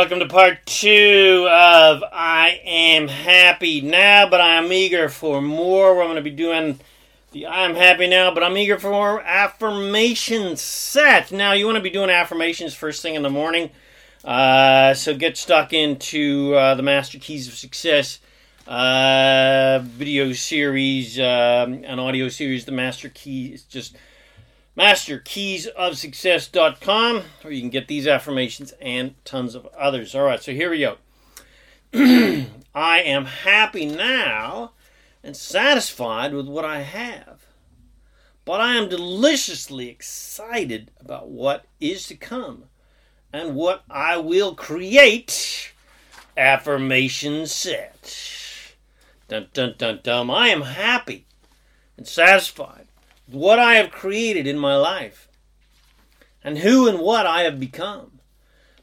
welcome to part two of I Am Happy Now, but I am eager for more. We're going to be doing the I Am Happy Now, but I'm eager for more affirmation set. Now, you want to be doing affirmations first thing in the morning, uh, so get stuck into uh, the Master Keys of Success uh, video series, um, an audio series, the Master Keys, just masterkeysofsuccess.com, or you can get these affirmations and tons of others. All right, so here we go. I am happy now and satisfied with what I have, but I am deliciously excited about what is to come and what I will create. Affirmation set. Dun dun dun dum. I am happy and satisfied what I have created in my life, and who and what I have become.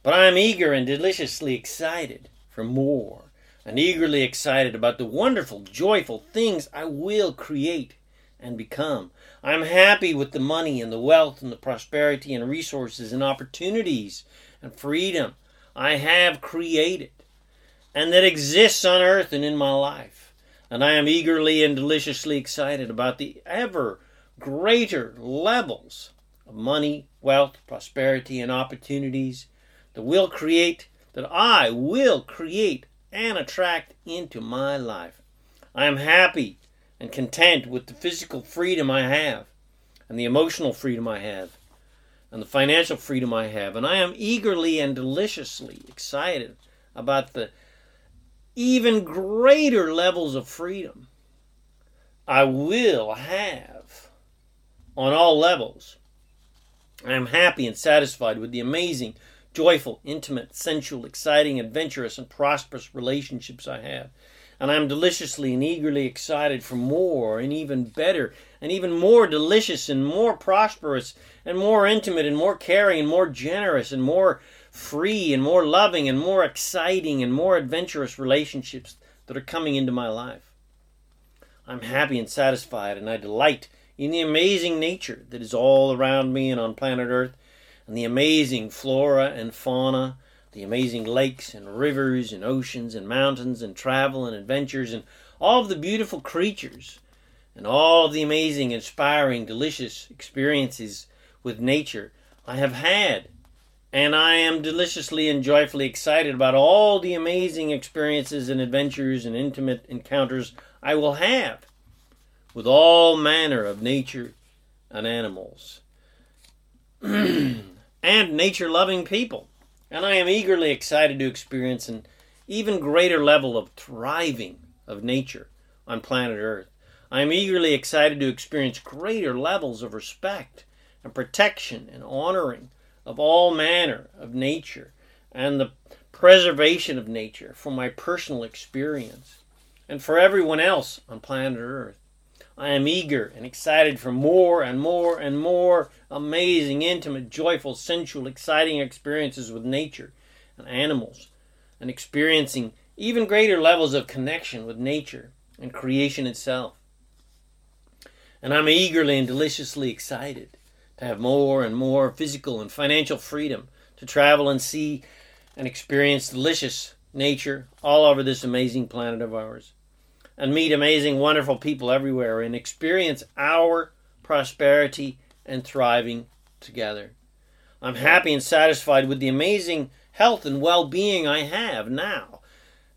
But I am eager and deliciously excited for more, and eagerly excited about the wonderful, joyful things I will create and become. I am happy with the money and the wealth and the prosperity and resources and opportunities and freedom I have created and that exists on earth and in my life. And I am eagerly and deliciously excited about the ever greater levels of money, wealth, prosperity, and opportunities that will create, that I will create and attract into my life. I am happy and content with the physical freedom I have, and the emotional freedom I have, and the financial freedom I have, and I am eagerly and deliciously excited about the even greater levels of freedom I will have on all levels. I am happy and satisfied with the amazing, joyful, intimate, sensual, exciting, adventurous, and prosperous relationships I have. And I am deliciously and eagerly excited for more and even better and even more delicious and more prosperous and more intimate and more caring and more generous and more free and more loving and more exciting and more adventurous relationships that are coming into my life. I'm happy and satisfied and I delight in the amazing nature that is all around me and on planet Earth, and the amazing flora and fauna, the amazing lakes and rivers and oceans and mountains and travel and adventures and all of the beautiful creatures and all of the amazing, inspiring, delicious experiences with nature I have had. And I am deliciously and joyfully excited about all the amazing experiences and adventures and intimate encounters I will have with all manner of nature and animals and nature loving people. And I am eagerly excited to experience an even greater level of thriving of nature on planet Earth. I am eagerly excited to experience greater levels of respect and protection and honoring of all manner of nature and the preservation of nature for my personal experience and for everyone else on planet Earth. I am eager and excited for more and more and more amazing, intimate, joyful, sensual, exciting experiences with nature and animals, and experiencing even greater levels of connection with nature and creation itself. And I'm eagerly and deliciously excited to have more and more physical and financial freedom to travel and see and experience delicious nature all over this amazing planet of ours and meet amazing, wonderful people everywhere and experience our prosperity and thriving together. I'm happy and satisfied with the amazing health and well being I have now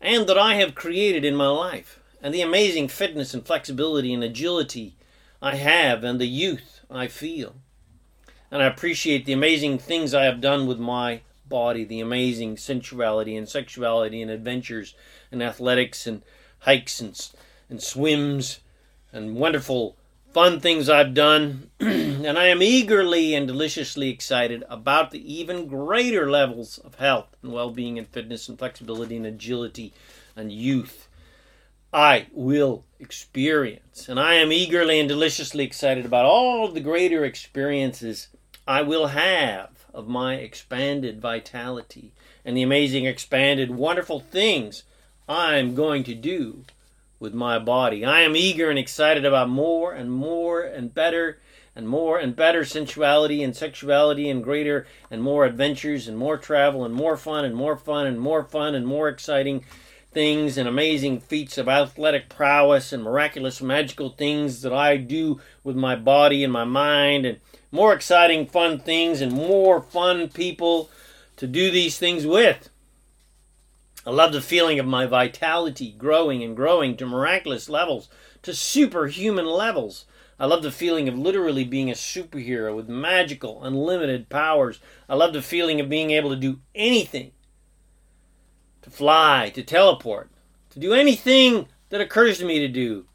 and that I have created in my life, and the amazing fitness and flexibility and agility I have, and the youth I feel. And I appreciate the amazing things I have done with my body, the amazing sensuality and sexuality and adventures and athletics and hikes and, and swims and wonderful fun things I've done. and I am eagerly and deliciously excited about the even greater levels of health and well being and fitness and flexibility and agility and youth I will experience. And I am eagerly and deliciously excited about all the greater experiences I will have of my expanded vitality and the amazing, expanded, wonderful things I'm going to do with my body. I am eager and excited about more and more and better and more and better sensuality and sexuality and greater and more adventures and more travel and more fun and more fun and more fun and more exciting things and amazing feats of athletic prowess and miraculous magical things that I do with my body and my mind and more exciting fun things and more fun people to do these things with. I love the feeling of my vitality growing and growing to miraculous levels, to superhuman levels. I love the feeling of literally being a superhero with magical, unlimited powers. I love the feeling of being able to do anything to fly, to teleport, to do anything that occurs to me to do.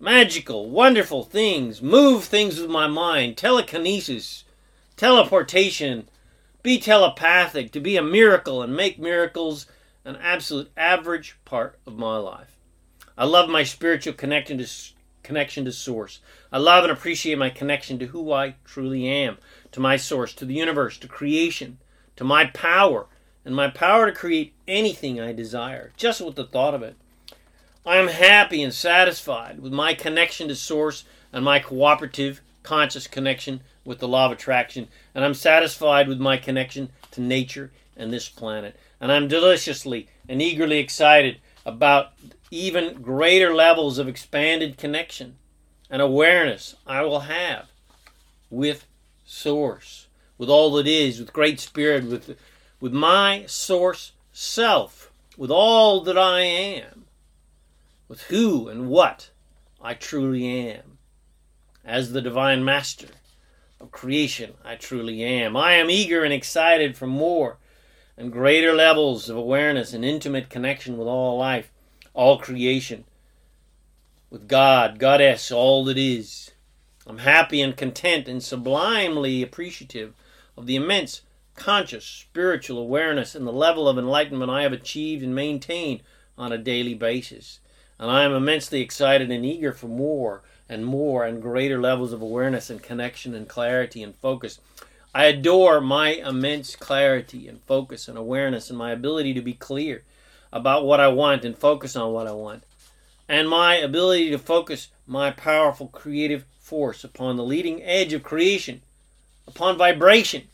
Magical, wonderful things, move things with my mind, telekinesis, teleportation, be telepathic, to be a miracle and make miracles an absolute average part of my life. I love my spiritual connection to connection to source. I love and appreciate my connection to who I truly am, to my source, to the universe, to creation, to my power, and my power to create anything I desire, just with the thought of it. I am happy and satisfied with my connection to Source and my cooperative, conscious connection with the law of attraction, and I'm satisfied with my connection to nature and this planet. And I'm deliciously and eagerly excited about even greater levels of expanded connection and awareness I will have with Source, with all that is, with Great Spirit, with with my source self, with all that I am, with who and what I truly am. As the Divine Master of creation, I truly am. I am eager and excited for more and greater levels of awareness and intimate connection with all life, all creation, with God, Goddess, all that is. I'm happy and content and sublimely appreciative of the immense conscious spiritual awareness and the level of enlightenment I have achieved and maintained on a daily basis. And I am immensely excited and eager for more and more and greater levels of awareness and connection and clarity and focus. I adore my immense clarity and focus and awareness and my ability to be clear about what I want and focus on what I want. And my ability to focus my powerful creative force upon the leading edge of creation, upon vibration,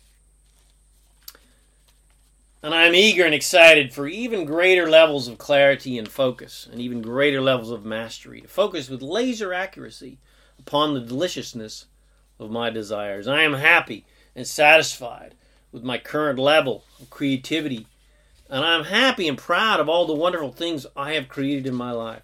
and I'm eager and excited for even greater levels of clarity and focus, and even greater levels of mastery, to focus with laser accuracy upon the deliciousness of my desires. I am happy and satisfied with my current level of creativity, and I'm happy and proud of all the wonderful things I have created in my life.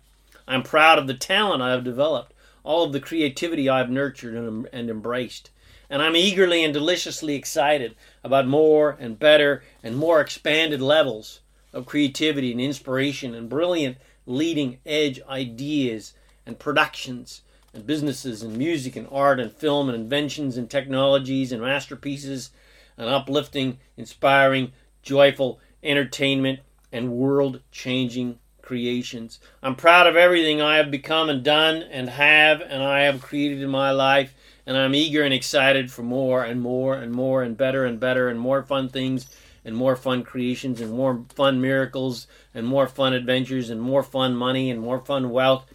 I'm proud of the talent I have developed, all of the creativity I've nurtured and, and embraced and I'm eagerly and deliciously excited about more and better and more expanded levels of creativity and inspiration and brilliant leading edge ideas and productions and businesses and music and art and film and inventions and technologies and masterpieces and uplifting, inspiring, joyful entertainment and world changing creations. I'm proud of everything I have become and done and have and I have created in my life and I'm eager and excited for more and more and more and better and better and more fun things and more fun creations and more fun miracles and more fun adventures and more fun money and more fun wealth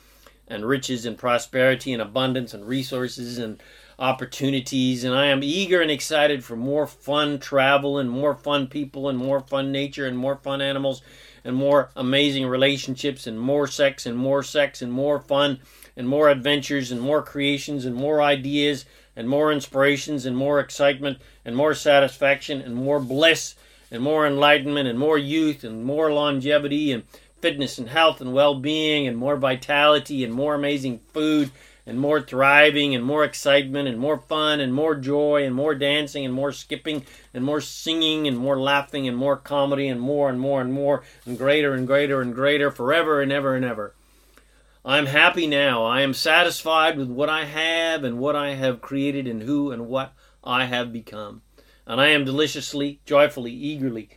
and riches and prosperity and abundance and resources and opportunities and I am eager and excited for more fun travel and more fun people and more fun nature and more fun animals and more amazing relationships and more sex and more sex and more fun and more adventures and more creations and more ideas and more inspirations and more excitement and more satisfaction and more bliss and more enlightenment and more youth and more longevity and fitness and health and well-being and more vitality and more amazing food and more thriving and more excitement and more fun and more joy and more dancing and more skipping and more singing and more laughing and more comedy and more and more and more and greater and greater and greater forever and ever and ever. I am happy now. I am satisfied with what I have and what I have created and who and what I have become. And I am deliciously, joyfully, eagerly,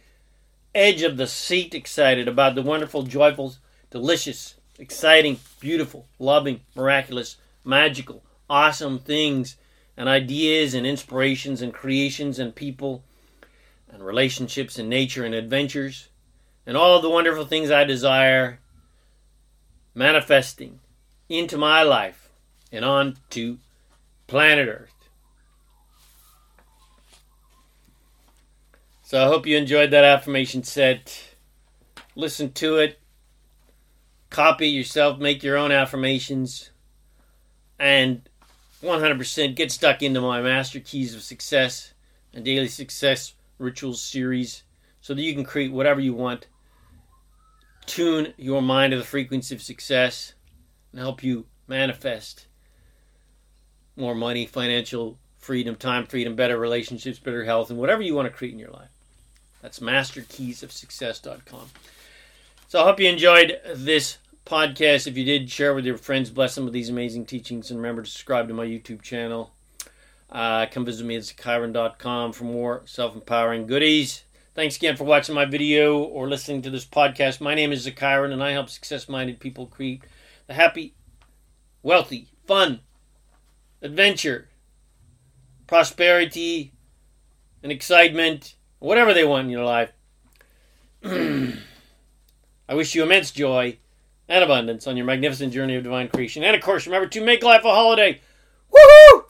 edge of the seat excited about the wonderful, joyful, delicious, exciting, beautiful, loving, miraculous, magical, awesome things and ideas and inspirations and creations and people and relationships and nature and adventures and all the wonderful things I desire manifesting into my life and on to planet Earth. So I hope you enjoyed that affirmation set. Listen to it. Copy yourself. Make your own affirmations. And 100% get stuck into my Master Keys of Success and Daily Success Rituals series so that you can create whatever you want. Tune your mind to the frequency of success and help you manifest more money, financial freedom, time freedom, better relationships, better health, and whatever you want to create in your life. That's masterkeysofsuccess.com. So I hope you enjoyed this podcast. If you did, share with your friends, bless them with these amazing teachings, and remember to subscribe to my YouTube channel. Uh, come visit me at zakairan.com for more self empowering goodies. Thanks again for watching my video or listening to this podcast. My name is Zakairan, and I help success minded people create the happy, wealthy, fun, adventure, prosperity, and excitement, whatever they want in your life. I wish you immense joy and abundance on your magnificent journey of divine creation. And of course, remember to make life a holiday. Woohoo!